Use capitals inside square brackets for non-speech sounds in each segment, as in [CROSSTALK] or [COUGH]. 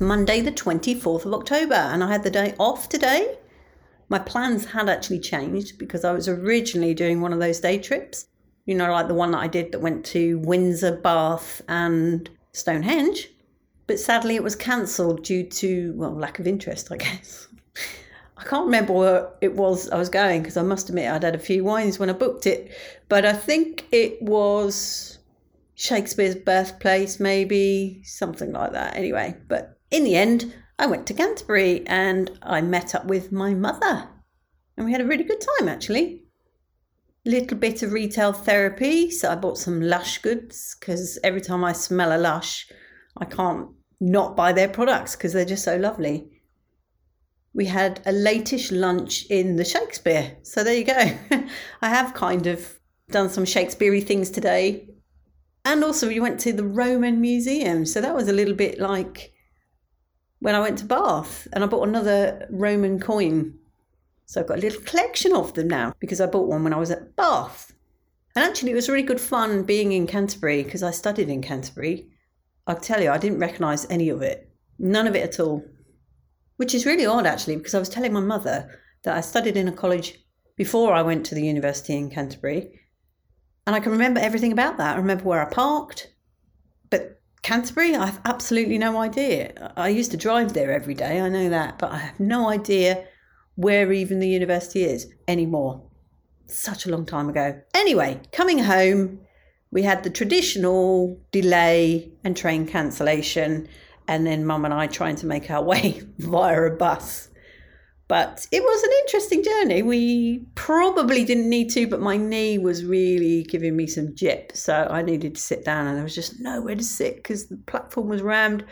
Monday, the 24th of October, and I had the day off today. My plans had actually changed because I was originally doing one of those day trips, you know, like the one that I did that went to Windsor, Bath, and Stonehenge. But sadly, it was cancelled due to, well, lack of interest, I [LAUGHS] guess. I can't remember where it was I was going because I must admit I'd had a few wines when I booked it, but I think it was Shakespeare's birthplace, maybe something like that. Anyway, but in the end, I went to Canterbury and I met up with my mother, and we had a really good time actually. Little bit of retail therapy, so I bought some Lush goods because every time I smell a Lush, I can't not buy their products because they're just so lovely we had a latish lunch in the Shakespeare. So there you go. [LAUGHS] I have kind of done some Shakespeare things today. And also, we went to the Roman Museum. So that was a little bit like when I went to Bath and I bought another Roman coin. So I've got a little collection of them now because I bought one when I was at Bath. And actually, it was really good fun being in Canterbury because I studied in Canterbury. I'll tell you, I didn't recognise any of it, none of it at all which is really odd actually, because I was telling my mother that I studied in a college before I went to the university in Canterbury. And I can remember everything about that. I remember where I parked. Canterbury, I have absolutely no idea. I used to drive there every day, I know that, but I have no idea where even the university is anymore. Such a long time ago. Anyway, coming home, we had the traditional delay and train cancellation and then mum and I trying to make our [LAUGHS] way via a bus. But it was an interesting journey. We probably didn't need to, but my knee was really giving me some jip. So I needed to sit down and there was just nowhere to sit because the platform was rammed.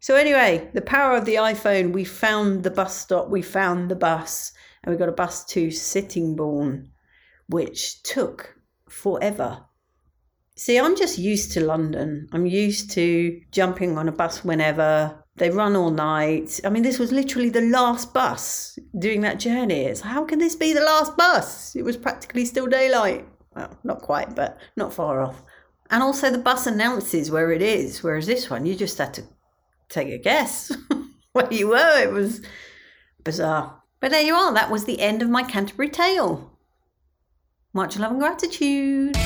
So, anyway, the power of the iPhone, we found the bus stop, we found the bus, and we got a bus to Sittingbourne, which took forever. See, I'm just used to London. I'm used to jumping on a bus whenever. They run all night. I mean, this was literally the last bus doing that journey. It's how can this be the last bus? It was practically still daylight. Well, not quite, but not far off. And also, the bus announces where it is, whereas this one, you just had to take a guess [LAUGHS] where you were. It was bizarre. But there you are. That was the end of my Canterbury tale. Much love and gratitude.